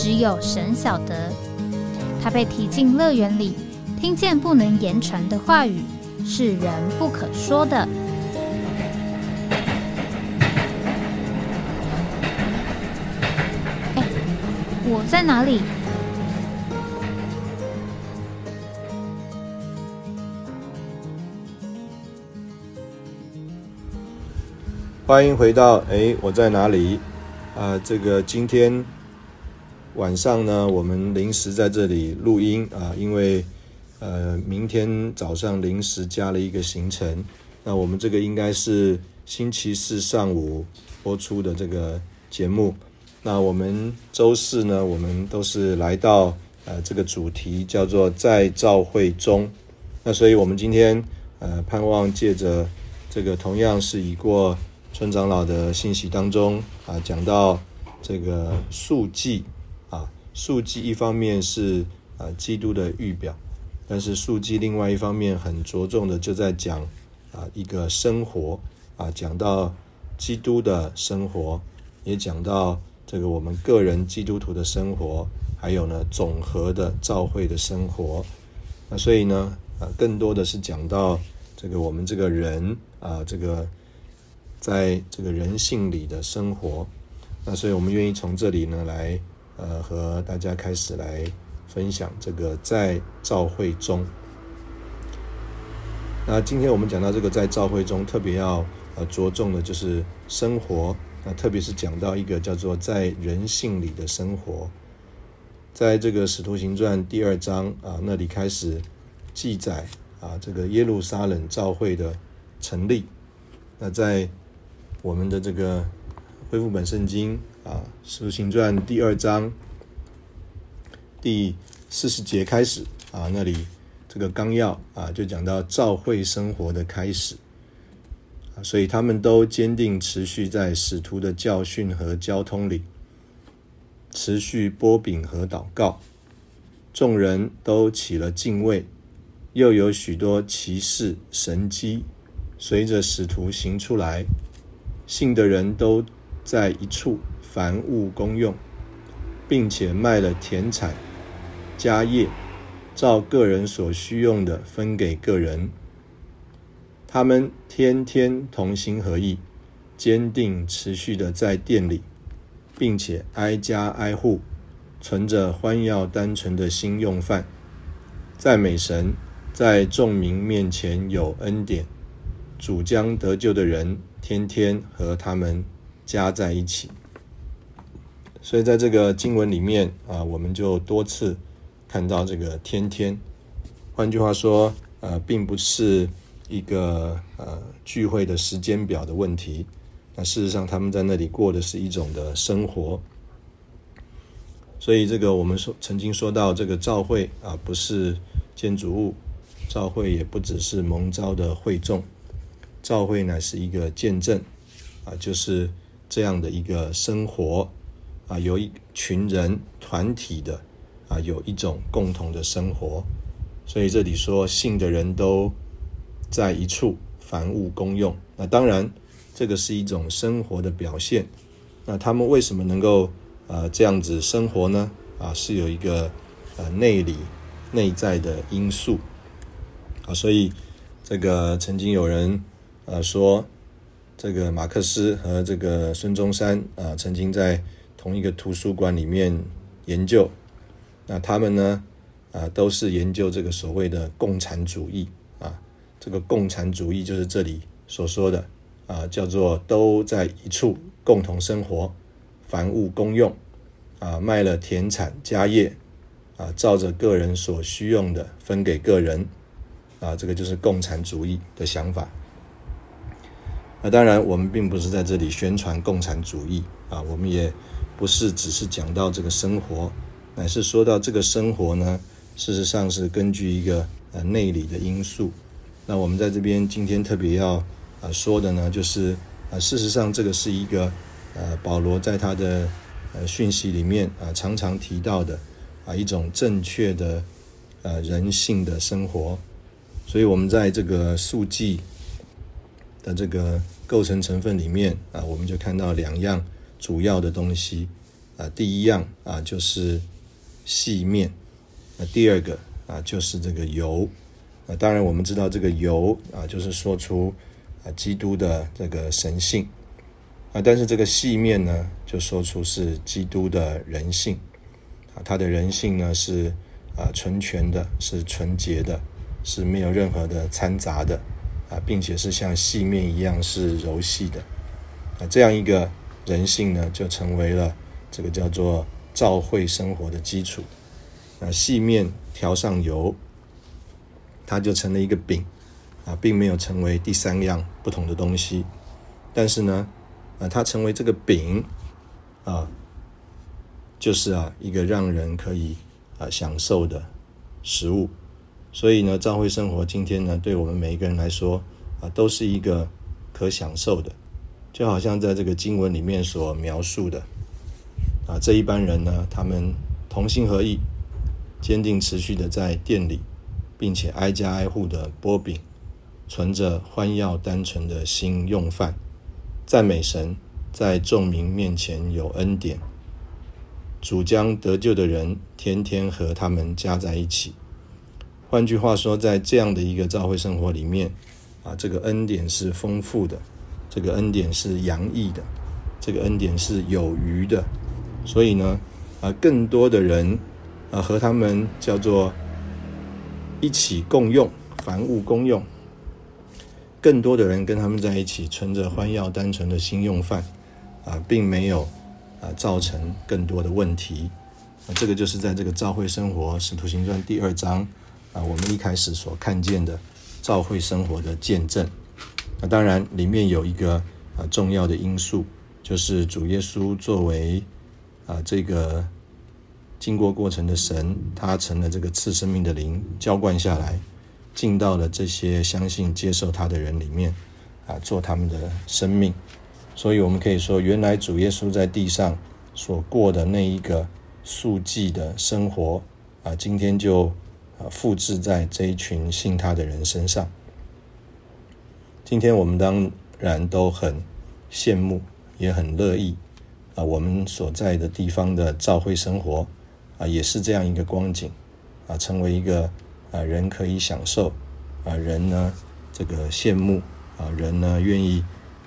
只有神晓得，他被提进乐园里，听见不能言传的话语，是人不可说的。哎，我在哪里？欢迎回到哎，我在哪里？啊，这个今天。晚上呢，我们临时在这里录音啊，因为呃，明天早上临时加了一个行程。那我们这个应该是星期四上午播出的这个节目。那我们周四呢，我们都是来到呃这个主题叫做在召会中。那所以我们今天呃盼望借着这个同样是已过村长老的信息当中啊，讲到这个速记。数记一方面是啊基督的预表，但是数记另外一方面很着重的就在讲啊一个生活啊讲到基督的生活，也讲到这个我们个人基督徒的生活，还有呢总和的教会的生活。那所以呢啊更多的是讲到这个我们这个人啊这个在这个人性里的生活。那所以我们愿意从这里呢来。呃，和大家开始来分享这个在召会中。那今天我们讲到这个在召会中，特别要呃着重的就是生活。那特别是讲到一个叫做在人性里的生活，在这个使徒行传第二章啊那里开始记载啊这个耶路撒冷召会的成立。那在我们的这个恢复本圣经。啊，《使徒行传》第二章第四十节开始啊，那里这个纲要啊，就讲到教会生活的开始啊，所以他们都坚定持续在使徒的教训和交通里，持续波饼和祷告，众人都起了敬畏，又有许多奇事神迹随着使徒行出来，信的人都在一处。凡物公用，并且卖了田产、家业，照个人所需用的分给个人。他们天天同心合意，坚定持续的在店里，并且挨家挨户，存着欢要单纯的心用饭，赞美神，在众民面前有恩典，主将得救的人天天和他们加在一起。所以在这个经文里面啊，我们就多次看到这个天天。换句话说，呃，并不是一个呃聚会的时间表的问题。那事实上，他们在那里过的是一种的生活。所以，这个我们说曾经说到，这个召会啊，不是建筑物，召会也不只是蒙召的会众，召会乃是一个见证啊，就是这样的一个生活。啊，有一群人团体的啊，有一种共同的生活，所以这里说信的人都在一处，凡物公用。那当然，这个是一种生活的表现。那他们为什么能够呃这样子生活呢？啊，是有一个呃内里内在的因素啊。所以这个曾经有人呃说，这个马克思和这个孙中山啊，曾经在同一个图书馆里面研究，那他们呢？啊，都是研究这个所谓的共产主义啊。这个共产主义就是这里所说的啊，叫做都在一处共同生活，凡物公用啊，卖了田产家业啊，照着个人所需用的分给个人啊，这个就是共产主义的想法。那当然，我们并不是在这里宣传共产主义啊，我们也。不是只是讲到这个生活，乃是说到这个生活呢，事实上是根据一个呃内里的因素。那我们在这边今天特别要啊说的呢，就是啊事实上这个是一个呃保罗在他的呃讯息里面啊常常提到的啊一种正确的呃人性的生活。所以我们在这个速记的这个构成成分里面啊，我们就看到两样主要的东西啊，第一样啊就是细面，那第二个啊就是这个油啊。当然我们知道这个油啊，就是说出啊基督的这个神性啊，但是这个细面呢，就说出是基督的人性啊，他的人性呢是啊纯全的，是纯洁的。是没有任何的掺杂的啊，并且是像细面一样是柔细的啊，这样一个人性呢，就成为了这个叫做照会生活的基础啊。细面调上油，它就成了一个饼啊，并没有成为第三样不同的东西。但是呢，啊，它成为这个饼啊，就是啊一个让人可以啊享受的食物。所以呢，教会生活今天呢，对我们每一个人来说啊，都是一个可享受的，就好像在这个经文里面所描述的啊，这一班人呢，他们同心合意，坚定持续的在店里，并且挨家挨户的剥饼，存着欢要单纯的心用饭，赞美神，在众民面前有恩典，主将得救的人天天和他们加在一起。换句话说，在这样的一个教会生活里面，啊，这个恩典是丰富的，这个恩典是洋溢的，这个恩典是有余的，所以呢，啊，更多的人啊和他们叫做一起共用，凡物公用，更多的人跟他们在一起，存着欢要单纯的心用饭，啊，并没有啊造成更多的问题，啊，这个就是在这个教会生活使徒行传第二章。啊，我们一开始所看见的教会生活的见证，那当然里面有一个啊重要的因素，就是主耶稣作为啊这个经过过程的神，他成了这个赐生命的灵，浇灌下来，进到了这些相信接受他的人里面啊，做他们的生命。所以我们可以说，原来主耶稣在地上所过的那一个素祭的生活啊，今天就。啊，复制在这一群信他的人身上。今天我们当然都很羡慕，也很乐意啊，我们所在的地方的教会生活啊，也是这样一个光景啊，成为一个啊人可以享受啊，人呢这个羡慕啊，人呢愿意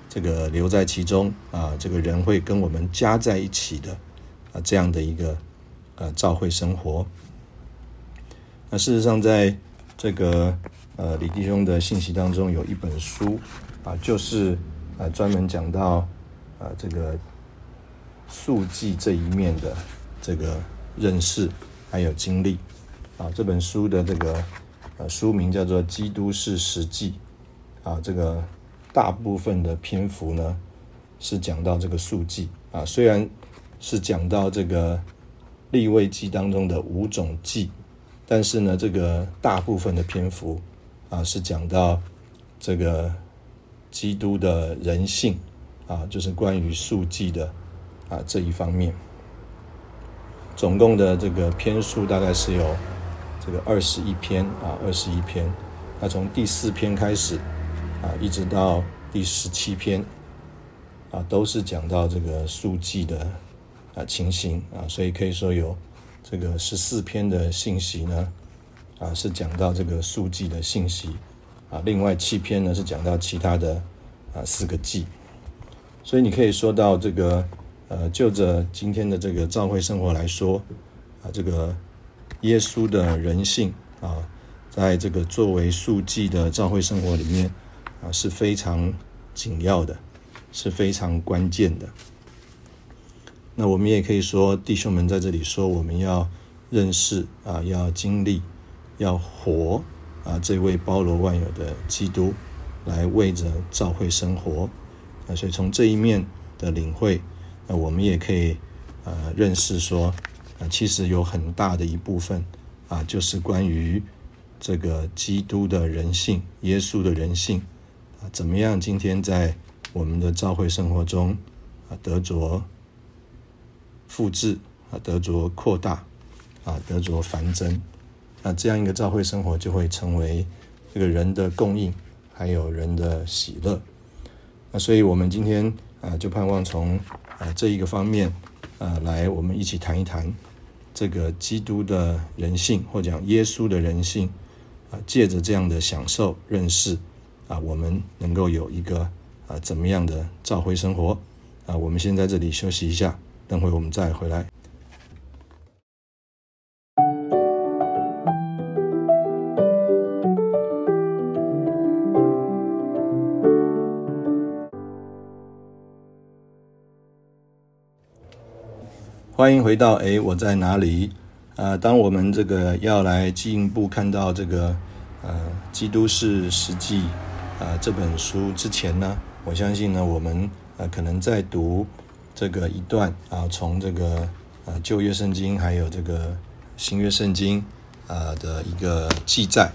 这个留在其中啊，这个人会跟我们加在一起的啊，这样的一个呃教会生活。那事实上，在这个呃李弟兄的信息当中，有一本书啊，就是啊专门讲到啊这个速记这一面的这个认识还有经历啊。这本书的这个呃书名叫做《基督是实际》啊，这个大部分的篇幅呢是讲到这个速记啊，虽然是讲到这个立位记当中的五种记。但是呢，这个大部分的篇幅啊，是讲到这个基督的人性啊，就是关于数记的啊这一方面。总共的这个篇数大概是有这个二十一篇啊，二十一篇。那从第四篇开始啊，一直到第十七篇啊，都是讲到这个数记的啊情形啊，所以可以说有。这个十四篇的信息呢，啊，是讲到这个数记的信息，啊，另外七篇呢是讲到其他的啊四个记，所以你可以说到这个，呃，就着今天的这个教会生活来说，啊，这个耶稣的人性啊，在这个作为数记的教会生活里面啊是非常紧要的，是非常关键的。那我们也可以说，弟兄们在这里说，我们要认识啊，要经历，要活啊，这位包罗万有的基督，来为着教会生活啊。所以从这一面的领会，那我们也可以啊认识说，啊，其实有很大的一部分啊，就是关于这个基督的人性、耶稣的人性啊，怎么样？今天在我们的教会生活中啊，得着复制啊，得着扩大啊，得着繁增。那这样一个教会生活就会成为这个人的供应，还有人的喜乐。那所以，我们今天啊，就盼望从啊这一个方面啊来，我们一起谈一谈这个基督的人性，或讲耶稣的人性啊，借着这样的享受认识啊，我们能够有一个啊怎么样的教会生活啊？我们先在这里休息一下，等会我们再回来。欢迎回到哎，我在哪里？啊，当我们这个要来进一步看到这个呃《基督是实际》啊这本书之前呢，我相信呢，我们呃可能在读这个一段啊，从这个呃旧约圣经还有这个新约圣经啊的一个记载，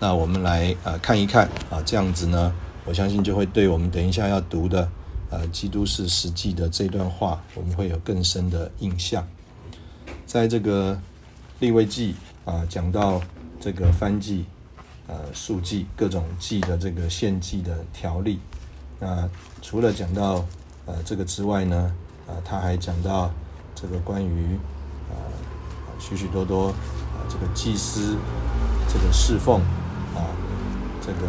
那我们来啊看一看啊，这样子呢，我相信就会对我们等一下要读的。呃，基督是实际的这段话，我们会有更深的印象。在这个立位记啊，讲到这个翻祭、呃数祭各种祭的这个献祭的条例。那除了讲到呃这个之外呢，啊，他还讲到这个关于啊许许多多啊这个祭司这个侍奉啊，这个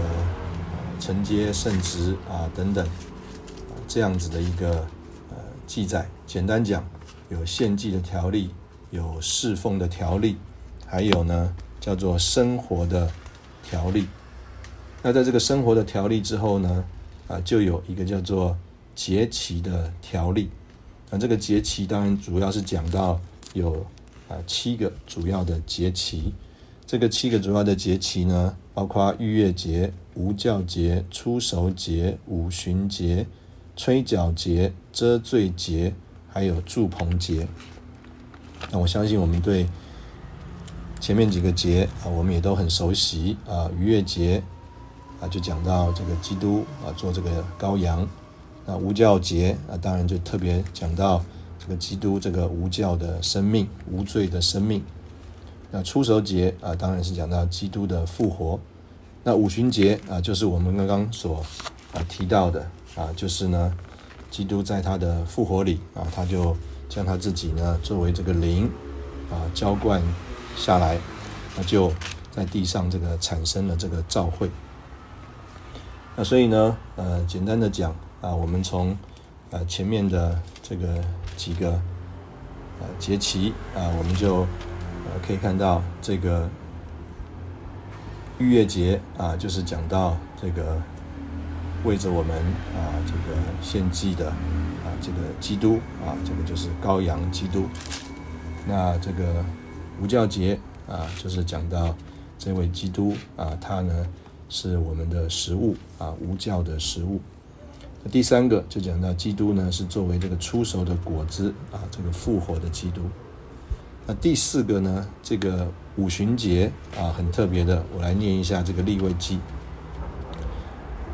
承接圣职啊等等。这样子的一个呃记载，简单讲，有献祭的条例，有侍奉的条例，还有呢叫做生活的条例。那在这个生活的条例之后呢，啊，就有一个叫做节期的条例。那这个节期当然主要是讲到有啊七个主要的节期。这个七个主要的节期呢，包括逾越节、无教节、出熟节、五旬节。吹角节、遮罪节，还有祝棚节。那我相信我们对前面几个节啊，我们也都很熟悉啊。逾越节啊，就讲到这个基督啊，做这个羔羊。那无教节啊，当然就特别讲到这个基督这个无教的生命、无罪的生命。那出手节啊，当然是讲到基督的复活。那五旬节啊，就是我们刚刚所啊提到的。啊，就是呢，基督在他的复活里啊，他就将他自己呢作为这个灵啊浇灌下来，那就在地上这个产生了这个召会。那所以呢，呃，简单的讲啊，我们从呃前面的这个几个呃节期啊，我们就呃可以看到这个逾越节啊，就是讲到这个。为着我们啊，这个献祭的啊，这个基督啊，这个就是羔羊基督。那这个无教节啊，就是讲到这位基督啊，他呢是我们的食物啊，无教的食物。第三个就讲到基督呢是作为这个出熟的果子啊，这个复活的基督。那第四个呢，这个五旬节啊，很特别的，我来念一下这个立位记。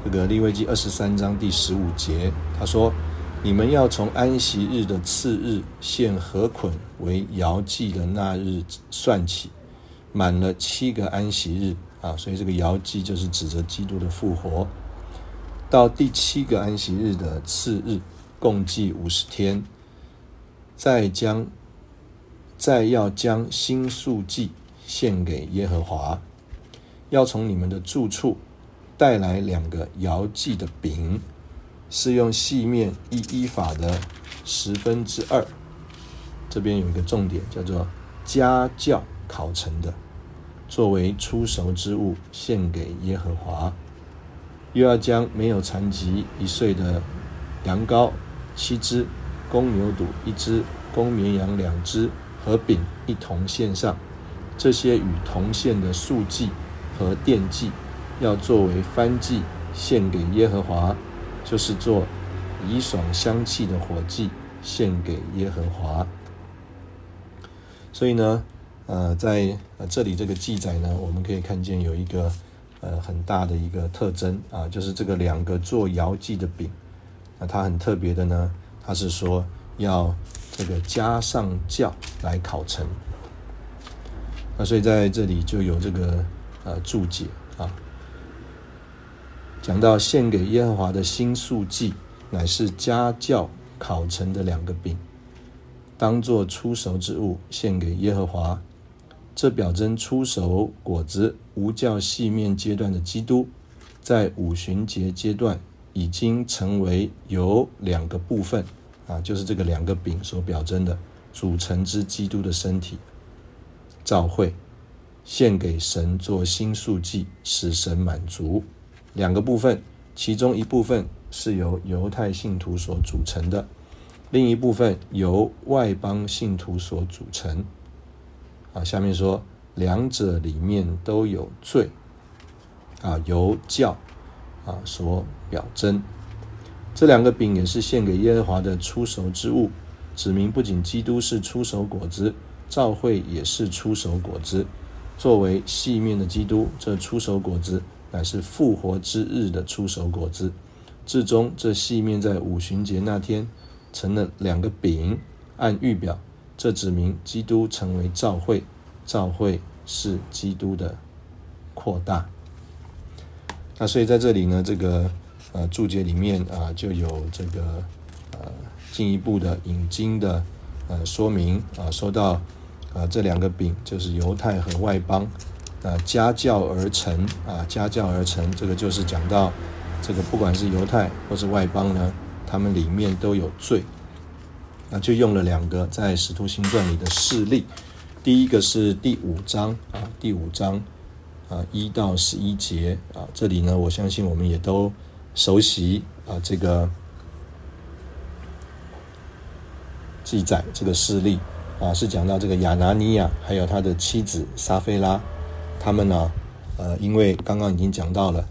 这个利未记二十三章第十五节，他说：“你们要从安息日的次日献禾捆为摇祭的那日算起，满了七个安息日啊，所以这个摇祭就是指着基督的复活。到第七个安息日的次日，共计五十天，再将再要将新素祭献给耶和华，要从你们的住处。”带来两个摇祭的饼，是用细面一依法的十分之二。这边有一个重点，叫做家教烤成的，作为出熟之物献给耶和华。又要将没有残疾一岁的羊羔七只，公牛犊一只，公绵羊两只和饼一同献上。这些与同献的素祭和奠祭。要作为翻祭献给耶和华，就是做以爽香气的火祭献给耶和华。所以呢，呃，在这里这个记载呢，我们可以看见有一个呃很大的一个特征啊，就是这个两个做摇祭的饼，那它很特别的呢，它是说要这个加上酵来烤成。那所以在这里就有这个呃注解啊，讲到献给耶和华的新素祭，乃是家教烤成的两个饼，当作出熟之物献给耶和华。这表征出熟果子无教细面阶段的基督，在五旬节阶段已经成为由两个部分啊，就是这个两个饼所表征的组成之基督的身体。召会献给神做新素祭，使神满足。两个部分，其中一部分是由犹太信徒所组成的，另一部分由外邦信徒所组成。啊，下面说两者里面都有罪。啊，由教啊所表征。这两个饼也是献给耶和华的出熟之物，指明不仅基督是出熟果子。召会也是出手果子，作为细面的基督，这出手果子乃是复活之日的出手果子。至终，这细面在五旬节那天成了两个饼，按预表，这指明基督成为召会，召会是基督的扩大。那所以在这里呢，这个呃注解里面啊，就有这个呃进一步的引经的呃说明啊，说到。啊，这两个饼就是犹太和外邦，啊，家教而成啊，家教而成，这个就是讲到这个不管是犹太或是外邦呢，他们里面都有罪，那就用了两个在使徒行传里的事例，第一个是第五章啊，第五章啊一到十一节啊，这里呢，我相信我们也都熟悉啊，这个记载这个事例。啊，是讲到这个亚拿尼亚还有他的妻子撒菲拉，他们呢，呃，因为刚刚已经讲到了，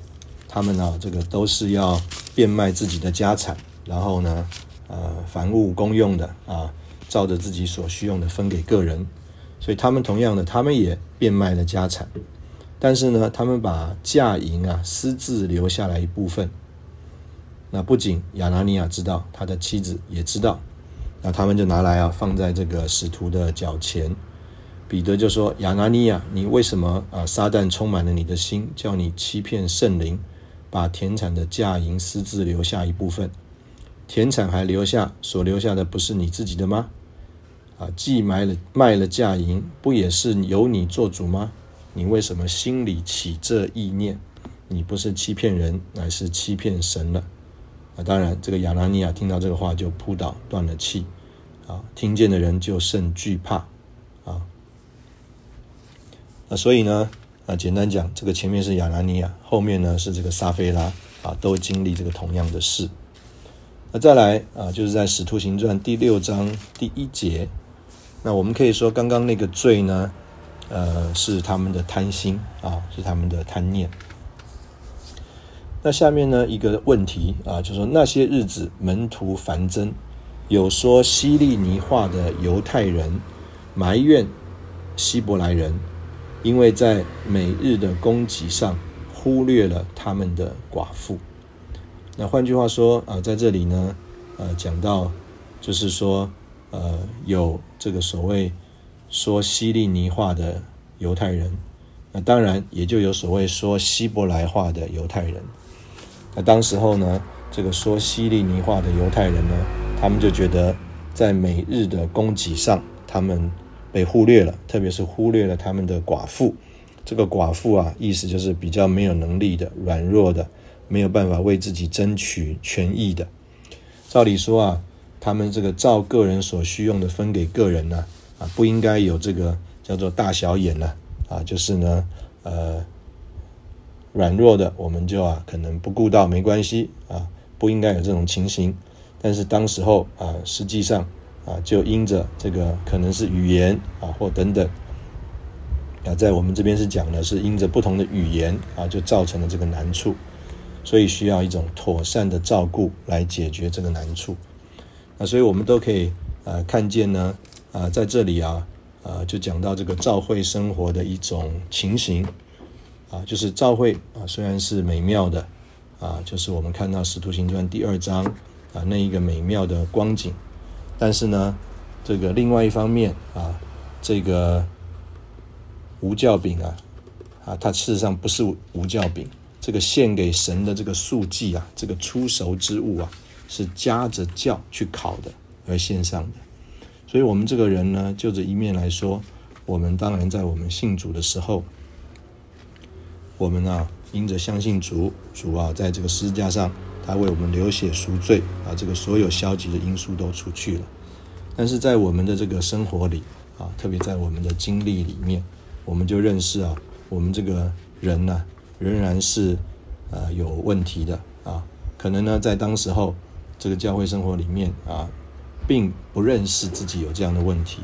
他们呢，这个都是要变卖自己的家产，然后呢，呃，凡物公用的啊，照着自己所需用的分给个人，所以他们同样的，他们也变卖了家产，但是呢，他们把嫁银啊私自留下来一部分，那不仅亚拿尼亚知道，他的妻子也知道。那他们就拿来啊，放在这个使徒的脚前。彼得就说：“亚拿尼亚，你为什么啊？撒旦充满了你的心，叫你欺骗圣灵，把田产的价银私自留下一部分。田产还留下，所留下的不是你自己的吗？啊，既买了卖了价银，不也是由你做主吗？你为什么心里起这意念？你不是欺骗人，乃是欺骗神了。”啊，当然，这个亚拿尼亚听到这个话就扑倒，断了气。啊，听见的人就甚惧怕。啊，那所以呢，啊，简单讲，这个前面是亚拿尼亚，后面呢是这个撒菲拉，啊，都经历这个同样的事。那再来啊，就是在使徒行传第六章第一节，那我们可以说，刚刚那个罪呢，呃，是他们的贪心啊，是他们的贪念。那下面呢一个问题啊，就说那些日子门徒繁增，有说希利尼话的犹太人埋怨希伯来人，因为在每日的供给上忽略了他们的寡妇。那换句话说啊，在这里呢，呃，讲到就是说，呃，有这个所谓说希利尼话的犹太人，那当然也就有所谓说希伯来话的犹太人。那当时候呢，这个说希利尼话的犹太人呢，他们就觉得在每日的供给上，他们被忽略了，特别是忽略了他们的寡妇。这个寡妇啊，意思就是比较没有能力的、软弱的，没有办法为自己争取权益的。照理说啊，他们这个照个人所需用的分给个人呢，啊，不应该有这个叫做大小眼呢，啊，就是呢，呃。软弱的，我们就啊可能不顾到没关系啊，不应该有这种情形。但是当时候啊，实际上啊，就因着这个可能是语言啊或等等啊，在我们这边是讲的是因着不同的语言啊，就造成了这个难处，所以需要一种妥善的照顾来解决这个难处。那所以我们都可以呃看见呢啊，在这里啊呃，就讲到这个教会生活的一种情形啊，就是教会啊，虽然是美妙的啊，就是我们看到《使徒行传》第二章啊那一个美妙的光景，但是呢，这个另外一方面啊，这个无教饼啊啊，它事实上不是无教饼，这个献给神的这个素祭啊，这个出熟之物啊，是夹着教去考的而献上的。所以，我们这个人呢，就这一面来说，我们当然在我们信主的时候，我们啊，因着相信主，主啊，在这个十字架上，他为我们流血赎罪，把这个所有消极的因素都除去了。但是在我们的这个生活里啊，特别在我们的经历里面，我们就认识啊，我们这个人呢，仍然是呃有问题的啊。可能呢，在当时候这个教会生活里面啊。并不认识自己有这样的问题，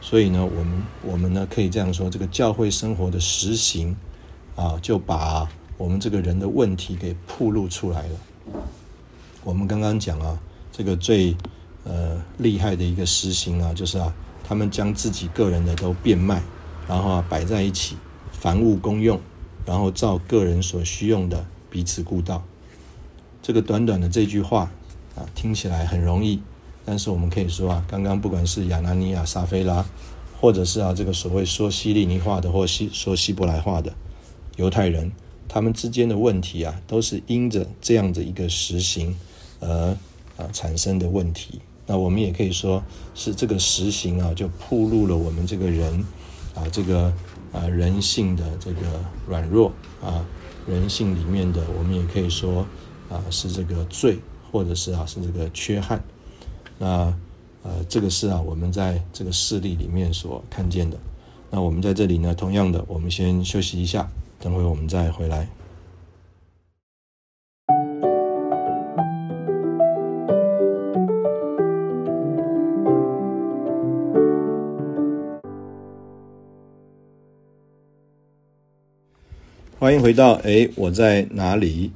所以呢，我们我们呢可以这样说：这个教会生活的实行啊，就把我们这个人的问题给暴露出来了。我们刚刚讲啊，这个最呃厉害的一个实行啊，就是啊，他们将自己个人的都变卖，然后啊摆在一起，凡物公用，然后照个人所需用的彼此顾道。这个短短的这句话啊，听起来很容易。但是我们可以说啊，刚刚不管是亚拿尼亚、撒菲拉，或者是啊这个所谓说希利尼话的或希说希伯来话的犹太人，他们之间的问题啊，都是因着这样的一个实行而啊产生的问题。那我们也可以说是这个实行啊，就暴露了我们这个人啊这个啊人性的这个软弱啊人性里面的，我们也可以说啊是这个罪，或者是啊是这个缺憾。那呃，这个是啊，我们在这个事例里面所看见的。那我们在这里呢，同样的，我们先休息一下，等会我们再回来。欢迎回到哎，我在哪里？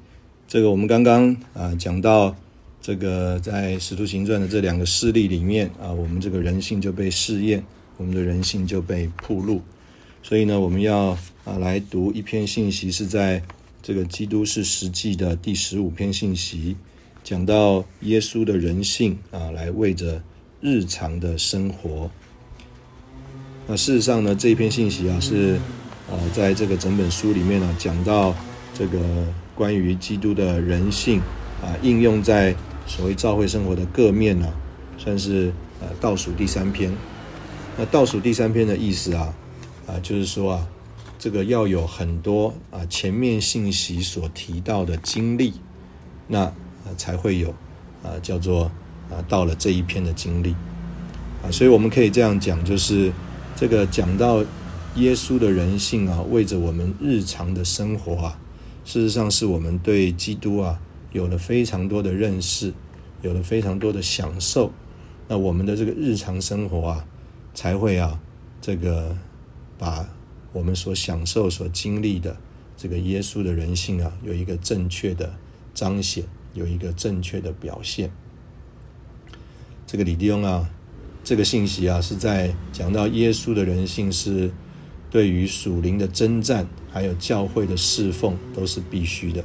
这个我们刚刚啊讲到。这个在《使徒行传》的这两个事例里面啊，我们这个人性就被试验，我们的人性就被铺露。所以呢，我们要啊来读一篇信息，是在这个《基督是实际》的第十五篇信息，讲到耶稣的人性啊，来为着日常的生活。那事实上呢，这篇信息啊，是啊，在这个整本书里面呢，讲到这个关于基督的人性啊，应用在。所谓教会生活的各面呢，算是呃倒数第三篇。那倒数第三篇的意思啊，啊就是说啊，这个要有很多啊前面信息所提到的经历，那才会有啊叫做啊到了这一篇的经历啊，所以我们可以这样讲，就是这个讲到耶稣的人性啊，为着我们日常的生活啊，事实上是我们对基督啊。有了非常多的认识，有了非常多的享受，那我们的这个日常生活啊，才会啊，这个把我们所享受、所经历的这个耶稣的人性啊，有一个正确的彰显，有一个正确的表现。这个李弟兄啊，这个信息啊，是在讲到耶稣的人性是对于属灵的征战，还有教会的侍奉，都是必须的。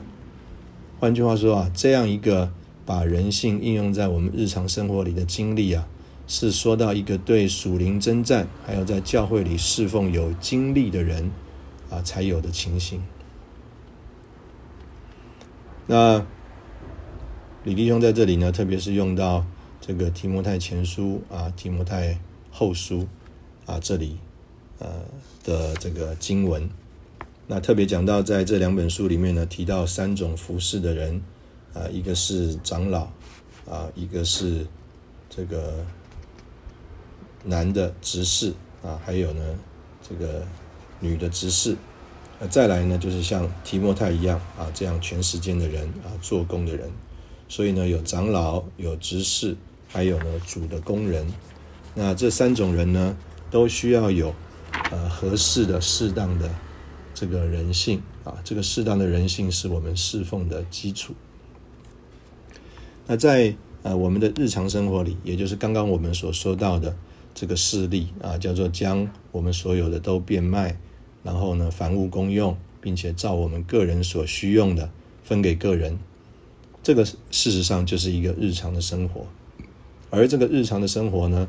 换句话说啊，这样一个把人性应用在我们日常生活里的经历啊，是说到一个对属灵征战，还有在教会里侍奉有经历的人啊才有的情形。那李弟兄在这里呢，特别是用到这个提摩太前书啊、提摩太后书啊这里呃的这个经文。那特别讲到，在这两本书里面呢，提到三种服侍的人，啊，一个是长老，啊，一个是这个男的执事，啊，还有呢这个女的执事，那再来呢就是像提摩太一样，啊，这样全时间的人，啊，做工的人，所以呢有长老，有执事，还有呢主的工人，那这三种人呢都需要有呃合适的、适当的。这个人性啊，这个适当的人性是我们侍奉的基础。那在呃我们的日常生活里，也就是刚刚我们所说到的这个事例啊，叫做将我们所有的都变卖，然后呢，凡物公用，并且照我们个人所需用的分给个人。这个事实上就是一个日常的生活，而这个日常的生活呢，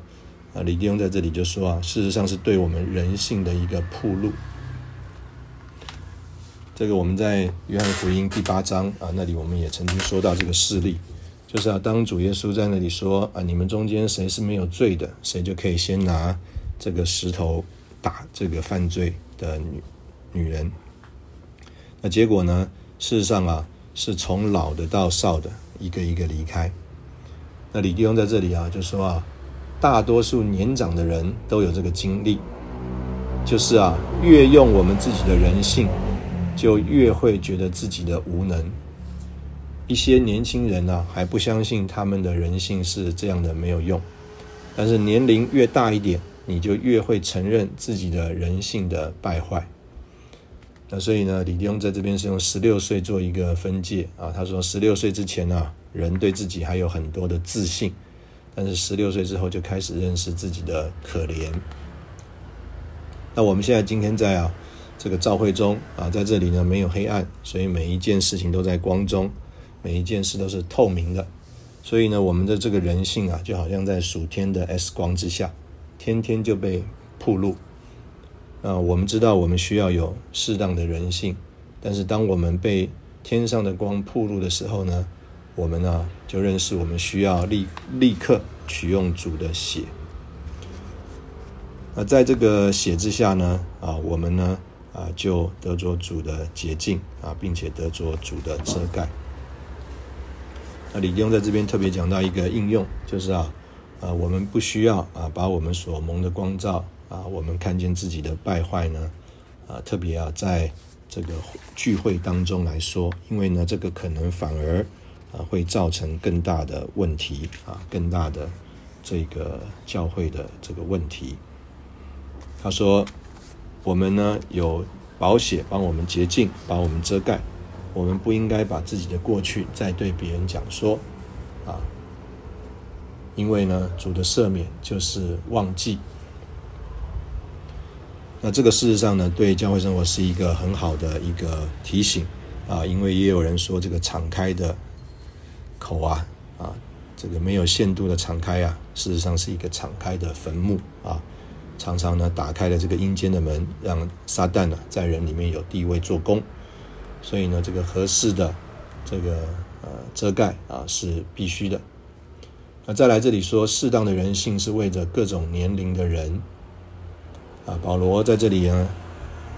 啊，李弟兄在这里就说啊，事实上是对我们人性的一个铺路。这个我们在约翰福音第八章啊，那里我们也曾经说到这个事例，就是啊，当主耶稣在那里说啊，你们中间谁是没有罪的，谁就可以先拿这个石头打这个犯罪的女女人。那结果呢，事实上啊。是从老的到少的，一个一个离开。那李弟兄在这里啊，就说啊，大多数年长的人都有这个经历，就是啊，越用我们自己的人性，就越会觉得自己的无能。一些年轻人呢，还不相信他们的人性是这样的没有用，但是年龄越大一点，你就越会承认自己的人性的败坏。那所以呢，李弟兄在这边是用十六岁做一个分界啊。他说，十六岁之前呢，人对自己还有很多的自信，但是十六岁之后就开始认识自己的可怜。那我们现在今天在啊这个照会中啊，在这里呢没有黑暗，所以每一件事情都在光中，每一件事都是透明的。所以呢，我们的这个人性啊，就好像在暑天的 S 光之下，天天就被曝露。啊，我们知道我们需要有适当的人性，但是当我们被天上的光铺路的时候呢，我们呢就认识我们需要立立刻取用主的血。那在这个血之下呢，啊，我们呢啊就得着主的洁净啊，并且得着主的遮盖。那李弟兄在这边特别讲到一个应用，就是啊，啊，我们不需要啊把我们所蒙的光照。啊，我们看见自己的败坏呢，啊，特别啊，在这个聚会当中来说，因为呢，这个可能反而啊会造成更大的问题啊，更大的这个教会的这个问题。他说，我们呢有保险帮我们洁净，把我们遮盖，我们不应该把自己的过去再对别人讲说啊，因为呢，主的赦免就是忘记。那这个事实上呢，对教会生活是一个很好的一个提醒啊，因为也有人说，这个敞开的口啊，啊，这个没有限度的敞开啊，事实上是一个敞开的坟墓啊，常常呢打开了这个阴间的门，让撒旦呢在人里面有地位做工，所以呢，这个合适的这个呃遮盖啊是必须的。那再来这里说，适当的人性是为着各种年龄的人。啊，保罗在这里呢，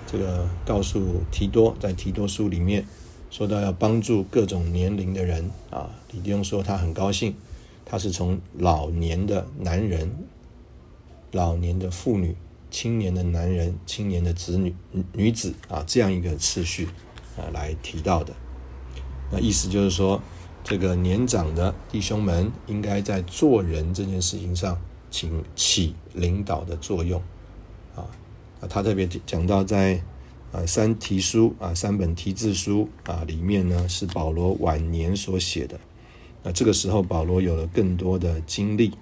这个告诉提多，在提多书里面说到要帮助各种年龄的人啊。李弟兄说他很高兴，他是从老年的男人、老年的妇女、青年的男人、青年的子女、女子啊这样一个次序啊来提到的。那意思就是说，这个年长的弟兄们应该在做人这件事情上，请起领导的作用。啊，他特别讲到在啊三提书啊三本提字书啊里面呢是保罗晚年所写的，那这个时候保罗有了更多的经历，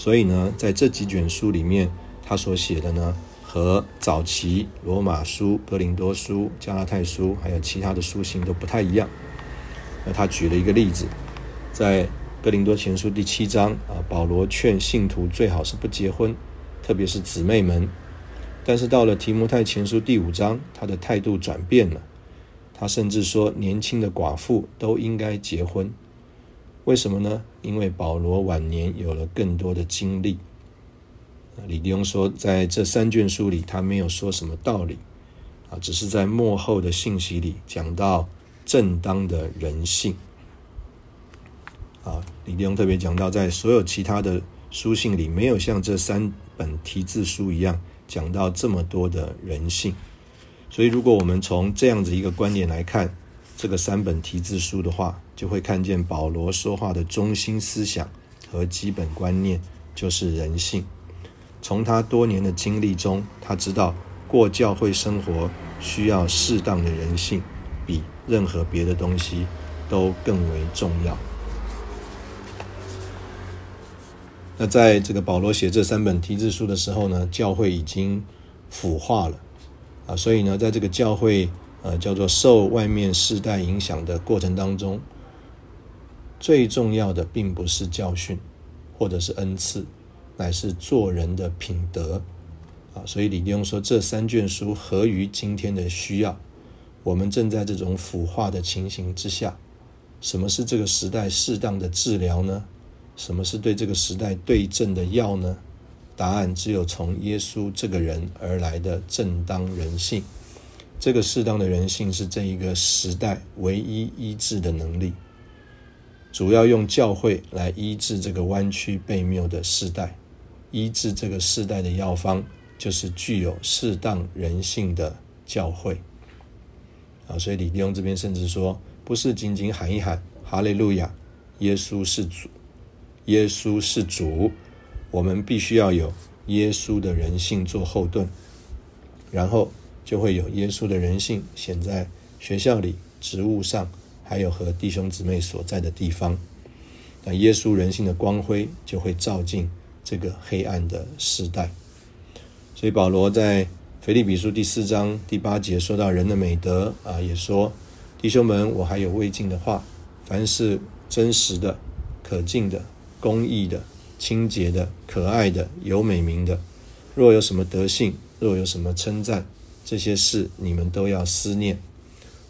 所以呢在这几卷书里面他所写的呢和早期罗马书、哥林多书、加拉太书还有其他的书信都不太一样。那他举了一个例子，在哥林多前书第七章啊，保罗劝信徒最好是不结婚。特别是姊妹们，但是到了提摩太前书第五章，他的态度转变了。他甚至说，年轻的寡妇都应该结婚。为什么呢？因为保罗晚年有了更多的经历。李弟兄说，在这三卷书里，他没有说什么道理啊，只是在幕后的信息里讲到正当的人性。啊，李弟兄特别讲到，在所有其他的书信里，没有像这三。本题字书一样讲到这么多的人性，所以如果我们从这样子一个观点来看这个三本题字书的话，就会看见保罗说话的中心思想和基本观念就是人性。从他多年的经历中，他知道过教会生活需要适当的人性，比任何别的东西都更为重要。那在这个保罗写这三本题字书的时候呢，教会已经腐化了啊，所以呢，在这个教会呃叫做受外面世代影响的过程当中，最重要的并不是教训或者是恩赐，乃是做人的品德啊。所以李弟兄说，这三卷书合于今天的需要。我们正在这种腐化的情形之下，什么是这个时代适当的治疗呢？什么是对这个时代对症的药呢？答案只有从耶稣这个人而来的正当人性。这个适当的人性是这一个时代唯一医治的能力。主要用教会来医治这个弯曲悖谬的时代，医治这个时代的药方就是具有适当人性的教会。啊，所以李弟兄这边甚至说，不是仅仅喊一喊哈利路亚，耶稣是主。耶稣是主，我们必须要有耶稣的人性做后盾，然后就会有耶稣的人性显在学校里、职务上，还有和弟兄姊妹所在的地方。那耶稣人性的光辉就会照进这个黑暗的时代。所以保罗在腓立比书第四章第八节说到人的美德啊，也说弟兄们，我还有未尽的话，凡是真实的、可敬的。公义的、清洁的、可爱的、有美名的，若有什么德性，若有什么称赞，这些事你们都要思念。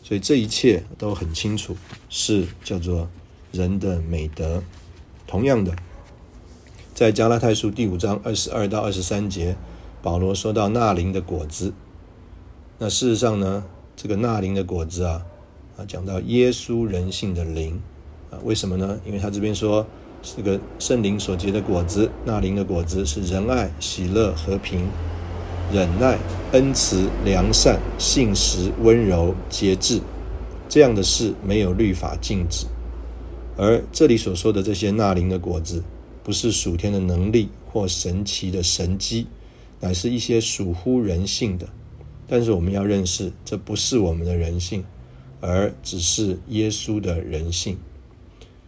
所以这一切都很清楚，是叫做人的美德。同样的，在加拉太书第五章二十二到二十三节，保罗说到纳灵的果子。那事实上呢，这个纳灵的果子啊，啊讲到耶稣人性的灵啊，为什么呢？因为他这边说。这个圣灵所结的果子，那灵的果子是仁爱、喜乐、和平、忍耐、恩慈、良善、信实、温柔、节制。这样的事没有律法禁止。而这里所说的这些纳灵的果子，不是属天的能力或神奇的神机，乃是一些属乎人性的。但是我们要认识，这不是我们的人性，而只是耶稣的人性。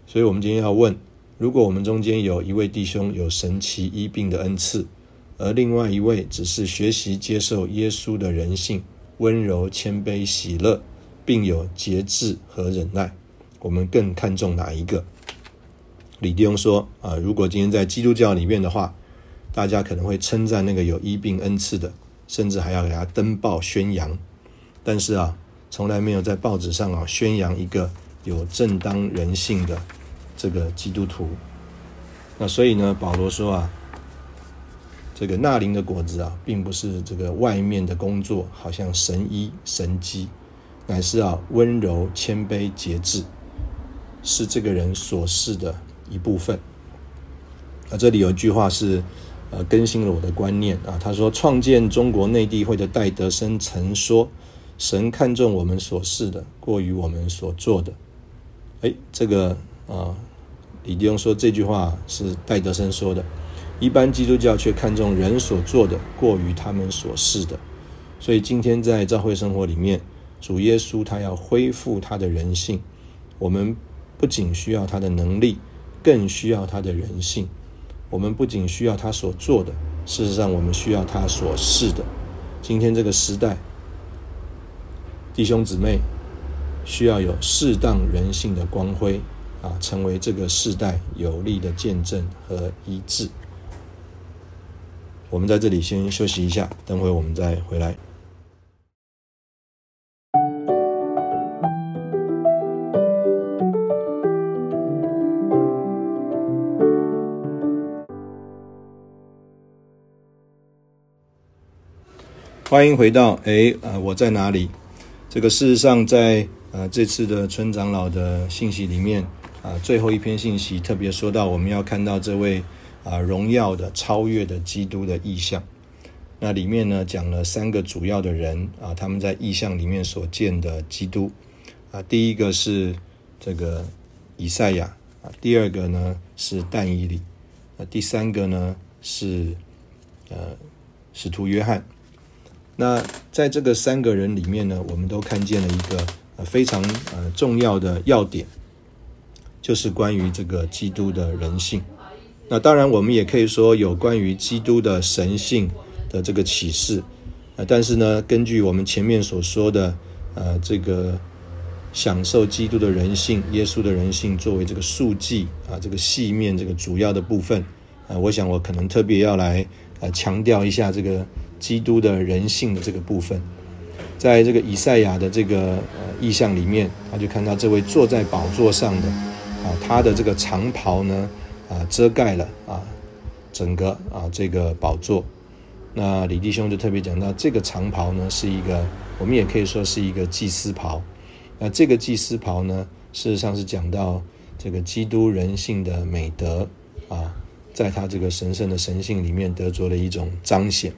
所以，我们今天要问。如果我们中间有一位弟兄有神奇医病的恩赐，而另外一位只是学习接受耶稣的人性，温柔、谦卑、喜乐，并有节制和忍耐，我们更看重哪一个？李弟兄说：啊，如果今天在基督教里面的话，大家可能会称赞那个有医病恩赐的，甚至还要给他登报宣扬。但是啊，从来没有在报纸上啊宣扬一个有正当人性的。这个基督徒，那所以呢，保罗说啊，这个纳林的果子啊，并不是这个外面的工作，好像神医神机，乃是啊温柔谦卑节制，是这个人所示的一部分。啊，这里有一句话是呃更新了我的观念啊，他说创建中国内地会的戴德生曾说，神看重我们所示的，过于我们所做的。哎，这个啊。李弟兄说这句话是戴德生说的，一般基督教却看重人所做的过于他们所示的，所以今天在教会生活里面，主耶稣他要恢复他的人性，我们不仅需要他的能力，更需要他的人性。我们不仅需要他所做的，事实上我们需要他所示的。今天这个时代，弟兄姊妹需要有适当人性的光辉。啊，成为这个世代有力的见证和医治。我们在这里先休息一下，等会我们再回来。欢迎回到哎，呃，我在哪里？这个事实上，在呃这次的村长老的信息里面。啊，最后一篇信息特别说到，我们要看到这位啊荣耀的、超越的基督的意象。那里面呢讲了三个主要的人啊，他们在意象里面所见的基督啊，第一个是这个以赛亚啊，第二个呢是但以里，啊，第三个呢是呃使徒约翰。那在这个三个人里面呢，我们都看见了一个呃非常呃重要的要点。就是关于这个基督的人性。那当然，我们也可以说有关于基督的神性的这个启示啊。但是呢，根据我们前面所说的，呃，这个享受基督的人性、耶稣的人性作为这个数据啊，这个细面这个主要的部分啊，我想我可能特别要来呃强调一下这个基督的人性的这个部分。在这个以赛亚的这个呃意象里面，他就看到这位坐在宝座上的啊，他的这个长袍呢。啊，遮盖了啊，整个啊这个宝座。那李弟兄就特别讲到，这个长袍呢是一个，我们也可以说是一个祭司袍。那这个祭司袍呢，事实上是讲到这个基督人性的美德啊，在他这个神圣的神性里面得着了一种彰显。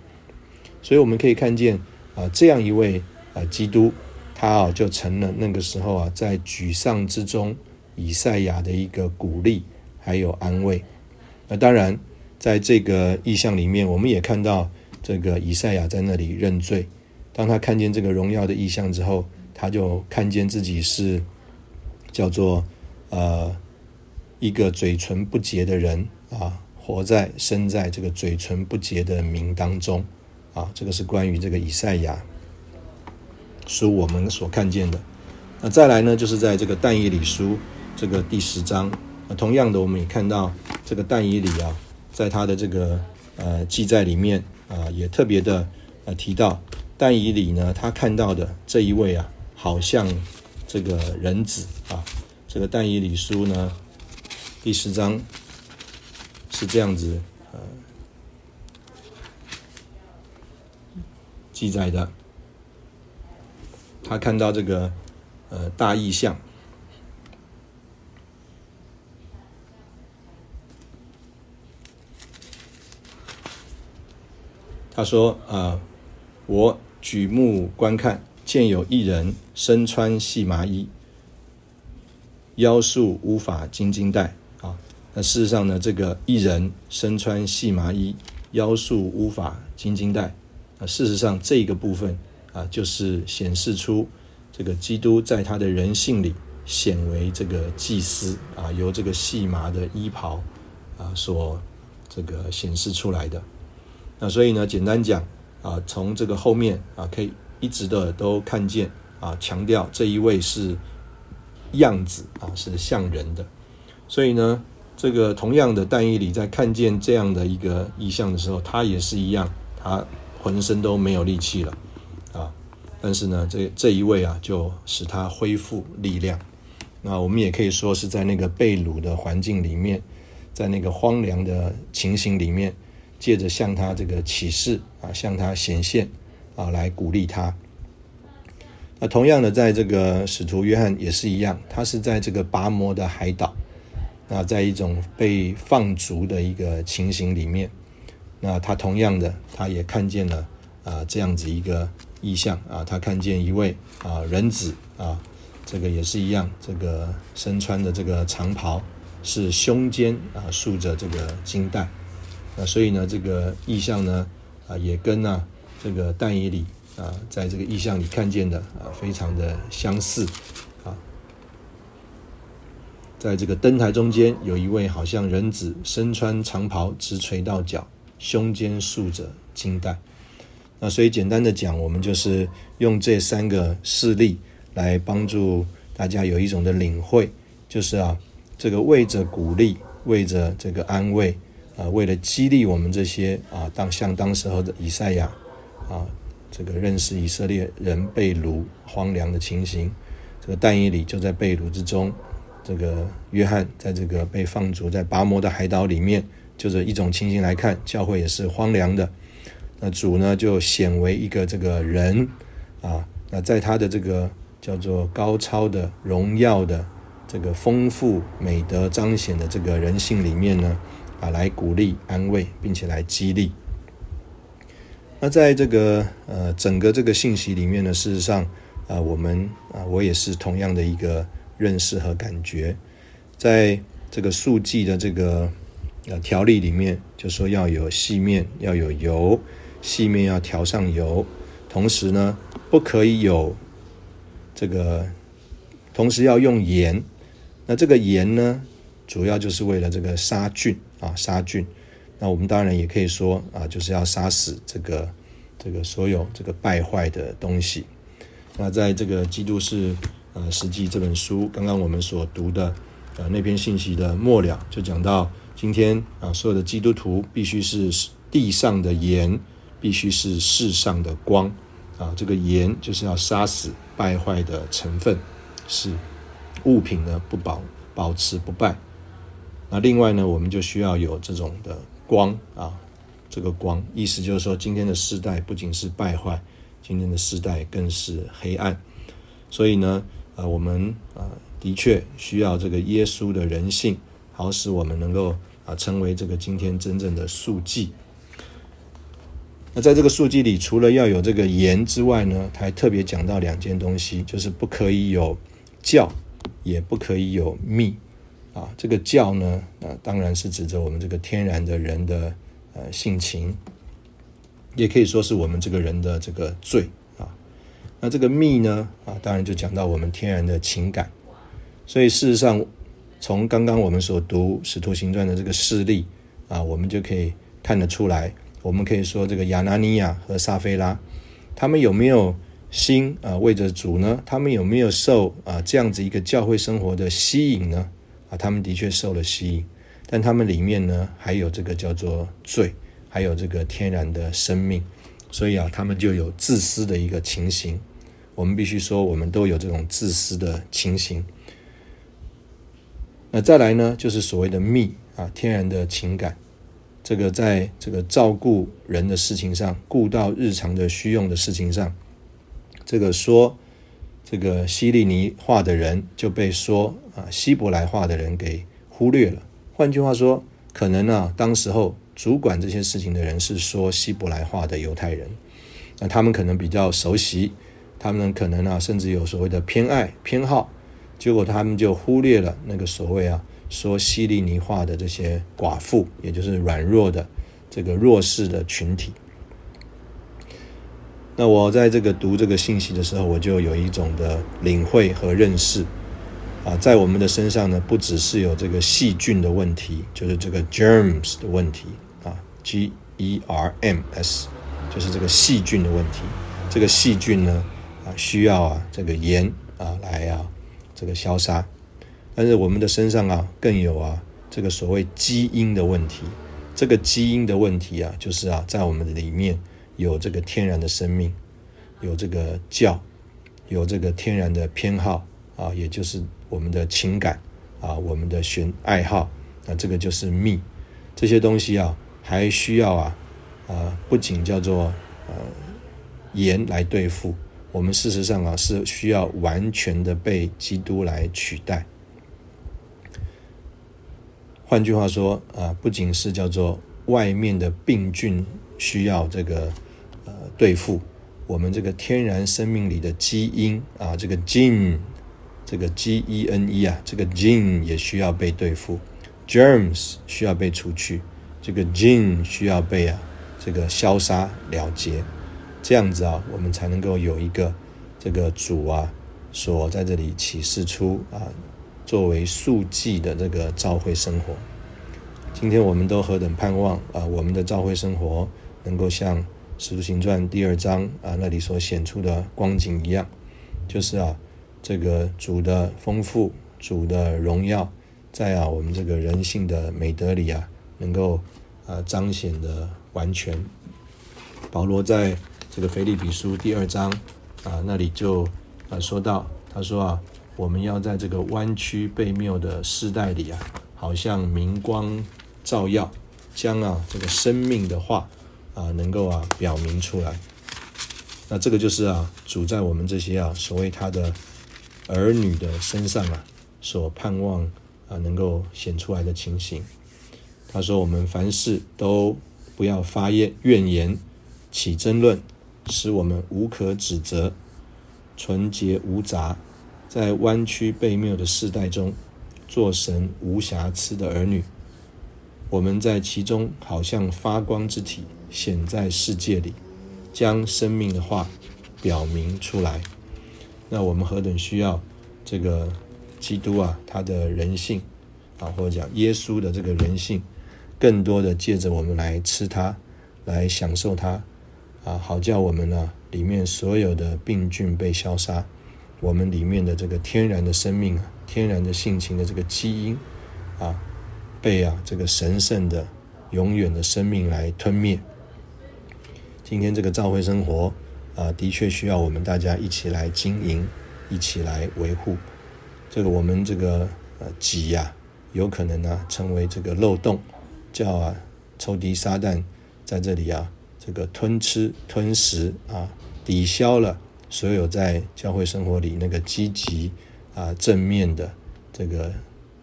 所以我们可以看见啊，这样一位啊基督，他啊就成了那个时候啊在沮丧之中以赛亚的一个鼓励。还有安慰，那当然，在这个意象里面，我们也看到这个以赛亚在那里认罪。当他看见这个荣耀的意象之后，他就看见自己是叫做呃一个嘴唇不洁的人啊，活在生在这个嘴唇不洁的名当中啊。这个是关于这个以赛亚书我们所看见的。那再来呢，就是在这个但以理书这个第十章。同样的，我们也看到这个但以理啊，在他的这个呃记载里面啊，也特别的呃提到但以理呢，他看到的这一位啊，好像这个人子啊，这个但以理书呢第十章是这样子呃记载的，他看到这个呃大意象。他说：“啊，我举目观看，见有一人身穿细麻衣，腰束乌发金金带。啊，那事实上呢，这个一人身穿细麻衣，腰束乌发金金带。啊，事实上这个部分啊，就是显示出这个基督在他的人性里显为这个祭司啊，由这个细麻的衣袍啊所这个显示出来的。”那所以呢，简单讲啊，从这个后面啊，可以一直的都看见啊，强调这一位是样子啊，是像人的。所以呢，这个同样的但以里在看见这样的一个意象的时候，他也是一样，他浑身都没有力气了啊。但是呢，这这一位啊，就使他恢复力量。那我们也可以说是在那个被掳的环境里面，在那个荒凉的情形里面。借着向他这个启示啊，向他显现啊，来鼓励他。那同样的，在这个使徒约翰也是一样，他是在这个拔摩的海岛，那在一种被放逐的一个情形里面，那他同样的，他也看见了啊这样子一个意象啊，他看见一位啊人子啊，这个也是一样，这个身穿的这个长袍是胸间啊束着这个金带。那所以呢，这个意象呢，啊，也跟呢这个但以里啊，在这个意象里看见的啊，非常的相似啊。在这个灯台中间，有一位好像人子，身穿长袍，直垂到脚，胸间束着金带。那所以简单的讲，我们就是用这三个事例来帮助大家有一种的领会，就是啊，这个为着鼓励，为着这个安慰。啊，为了激励我们这些啊，当像当时候的以赛亚啊，这个认识以色列人被掳荒凉的情形，这个但以理就在被掳之中，这个约翰在这个被放逐在拔摩的海岛里面，就这一种情形来看，教会也是荒凉的。那主呢，就显为一个这个人啊，那在他的这个叫做高超的荣耀的这个丰富美德彰显的这个人性里面呢。啊，来鼓励、安慰，并且来激励。那在这个呃整个这个信息里面呢，事实上啊，我们啊，我也是同样的一个认识和感觉。在这个素记的这个呃条例里面，就说要有细面，要有油，细面要调上油，同时呢，不可以有这个，同时要用盐。那这个盐呢？主要就是为了这个杀菌啊，杀菌。那我们当然也可以说啊，就是要杀死这个这个所有这个败坏的东西。那在这个《基督是呃实际》这本书，刚刚我们所读的呃那篇信息的末了，就讲到今天啊，所有的基督徒必须是地上的盐，必须是世上的光啊。这个盐就是要杀死败坏的成分，是物品呢不保保持不败。那另外呢，我们就需要有这种的光啊，这个光意思就是说，今天的时代不仅是败坏。今天的时代更是黑暗，所以呢，呃，我们啊的确需要这个耶稣的人性，好使我们能够啊成为这个今天真正的素祭。那在这个素祭里，除了要有这个盐之外呢，他还特别讲到两件东西，就是不可以有酵，也不可以有蜜。啊，这个教呢，啊当然是指着我们这个天然的人的呃性情。也可以说是我们这个人的这个罪啊。那这个密呢啊，当然就讲到我们天然的情感。所以事实上，从刚刚我们所读《使徒行传》的这个事例啊，我们就可以看得出来。我们可以说，这个亚拿尼亚和撒菲拉，他们有没有心啊为着主呢？他们有没有受啊这样子一个教会生活的吸引呢？他们的确受了吸引，但他们里面呢还有这个叫做罪。还有这个天然的生命，所以啊，他们就有自私的一个情形。我们必须说，我们都有这种自私的情形。那再来呢，就是所谓的密啊，天然的情感。这个在这个照顾人的事情上，顾到日常的需用的事情上，这个说这个希利尼话的人就被说啊希伯来话的人给忽略了。换句话说，可能啊，当时候。主管这些事情的人是说希伯来话的犹太人，那他们可能比较熟悉，他们可能啊甚至有所谓的偏爱偏好，结果他们就忽略了那个所谓啊说希利尼话的这些寡妇，也就是软弱的这个弱势的群体。那我在这个读这个信息的时候，我就有一种的领会和认识。啊，在我们的身上呢，不只是有这个细菌的问题，就是这个 germs 的问题啊，G E R M S，就是这个细菌的问题。这个细菌呢，啊，需要啊这个盐啊来啊这个消杀。但是我们的身上啊，更有啊这个所谓基因的问题。这个基因的问题啊，就是啊在我们的里面有这个天然的生命，有这个教，有这个天然的偏好啊，也就是。我们的情感啊，我们的选爱好，那这个就是密，这些东西啊，还需要啊，啊，不仅叫做呃盐来对付，我们事实上啊是需要完全的被基督来取代。换句话说啊，不仅是叫做外面的病菌需要这个对付，我们这个天然生命里的基因啊，这个 gene。这个 G E N E 啊，这个 gene 也需要被对付，germs 需要被除去，这个 gene 需要被啊这个消杀了结，这样子啊，我们才能够有一个这个主啊所在这里启示出啊作为速记的这个召会生活。今天我们都何等盼望啊，我们的召会生活能够像《使徒行传》第二章啊那里所显出的光景一样，就是啊。这个主的丰富，主的荣耀，在啊我们这个人性的美德里啊，能够啊彰显的完全。保罗在这个腓立比书第二章啊那里就啊说到，他说啊，我们要在这个弯曲背谬的世代里啊，好像明光照耀，将啊这个生命的话啊能够啊表明出来。那这个就是啊主在我们这些啊所谓他的。儿女的身上啊，所盼望啊能够显出来的情形。他说：“我们凡事都不要发怨怨言，起争论，使我们无可指责，纯洁无杂，在弯曲背谬的世代中，做神无瑕疵的儿女。我们在其中好像发光之体，显在世界里，将生命的话表明出来。”那我们何等需要这个基督啊，他的人性啊，或者讲耶稣的这个人性，更多的借着我们来吃它，来享受它，啊，好叫我们呢里面所有的病菌被消杀，我们里面的这个天然的生命啊，天然的性情的这个基因啊，被啊这个神圣的永远的生命来吞灭。今天这个教会生活啊，的确需要我们大家一起来经营，一起来维护。这个我们这个呃己呀，有可能呢成为这个漏洞，叫啊仇敌撒旦在这里啊这个吞吃吞食啊，抵消了所有在教会生活里那个积极啊正面的这个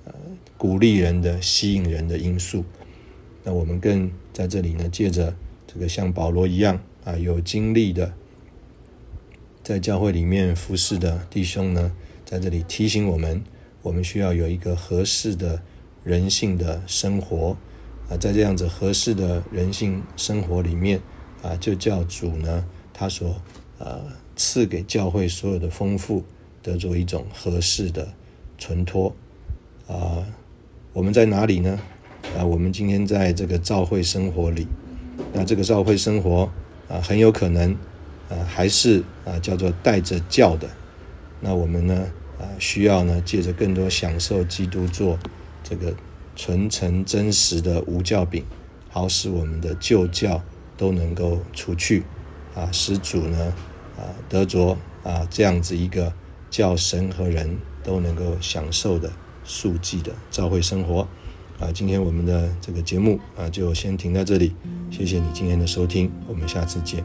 呃鼓励人的吸引人的因素。那我们更在这里呢，借着这个像保罗一样啊有经历的，在教会里面服侍的弟兄呢。在这里提醒我们，我们需要有一个合适的人性的生活啊，在这样子合适的人性生活里面啊，就教主呢，他所呃赐给教会所有的丰富，得做一种合适的存托啊。我们在哪里呢？啊，我们今天在这个教会生活里，那这个教会生活啊，很有可能啊，还是啊叫做带着教的。那我们呢？啊，需要呢，借着更多享受基督做这个纯诚真实的无教饼，好使我们的旧教都能够除去，啊，使主呢，啊，得着啊这样子一个叫神和人都能够享受的素祭的教会生活。啊今天我们的这个节目啊就先停在这里。谢谢你今天的收听我们下次见。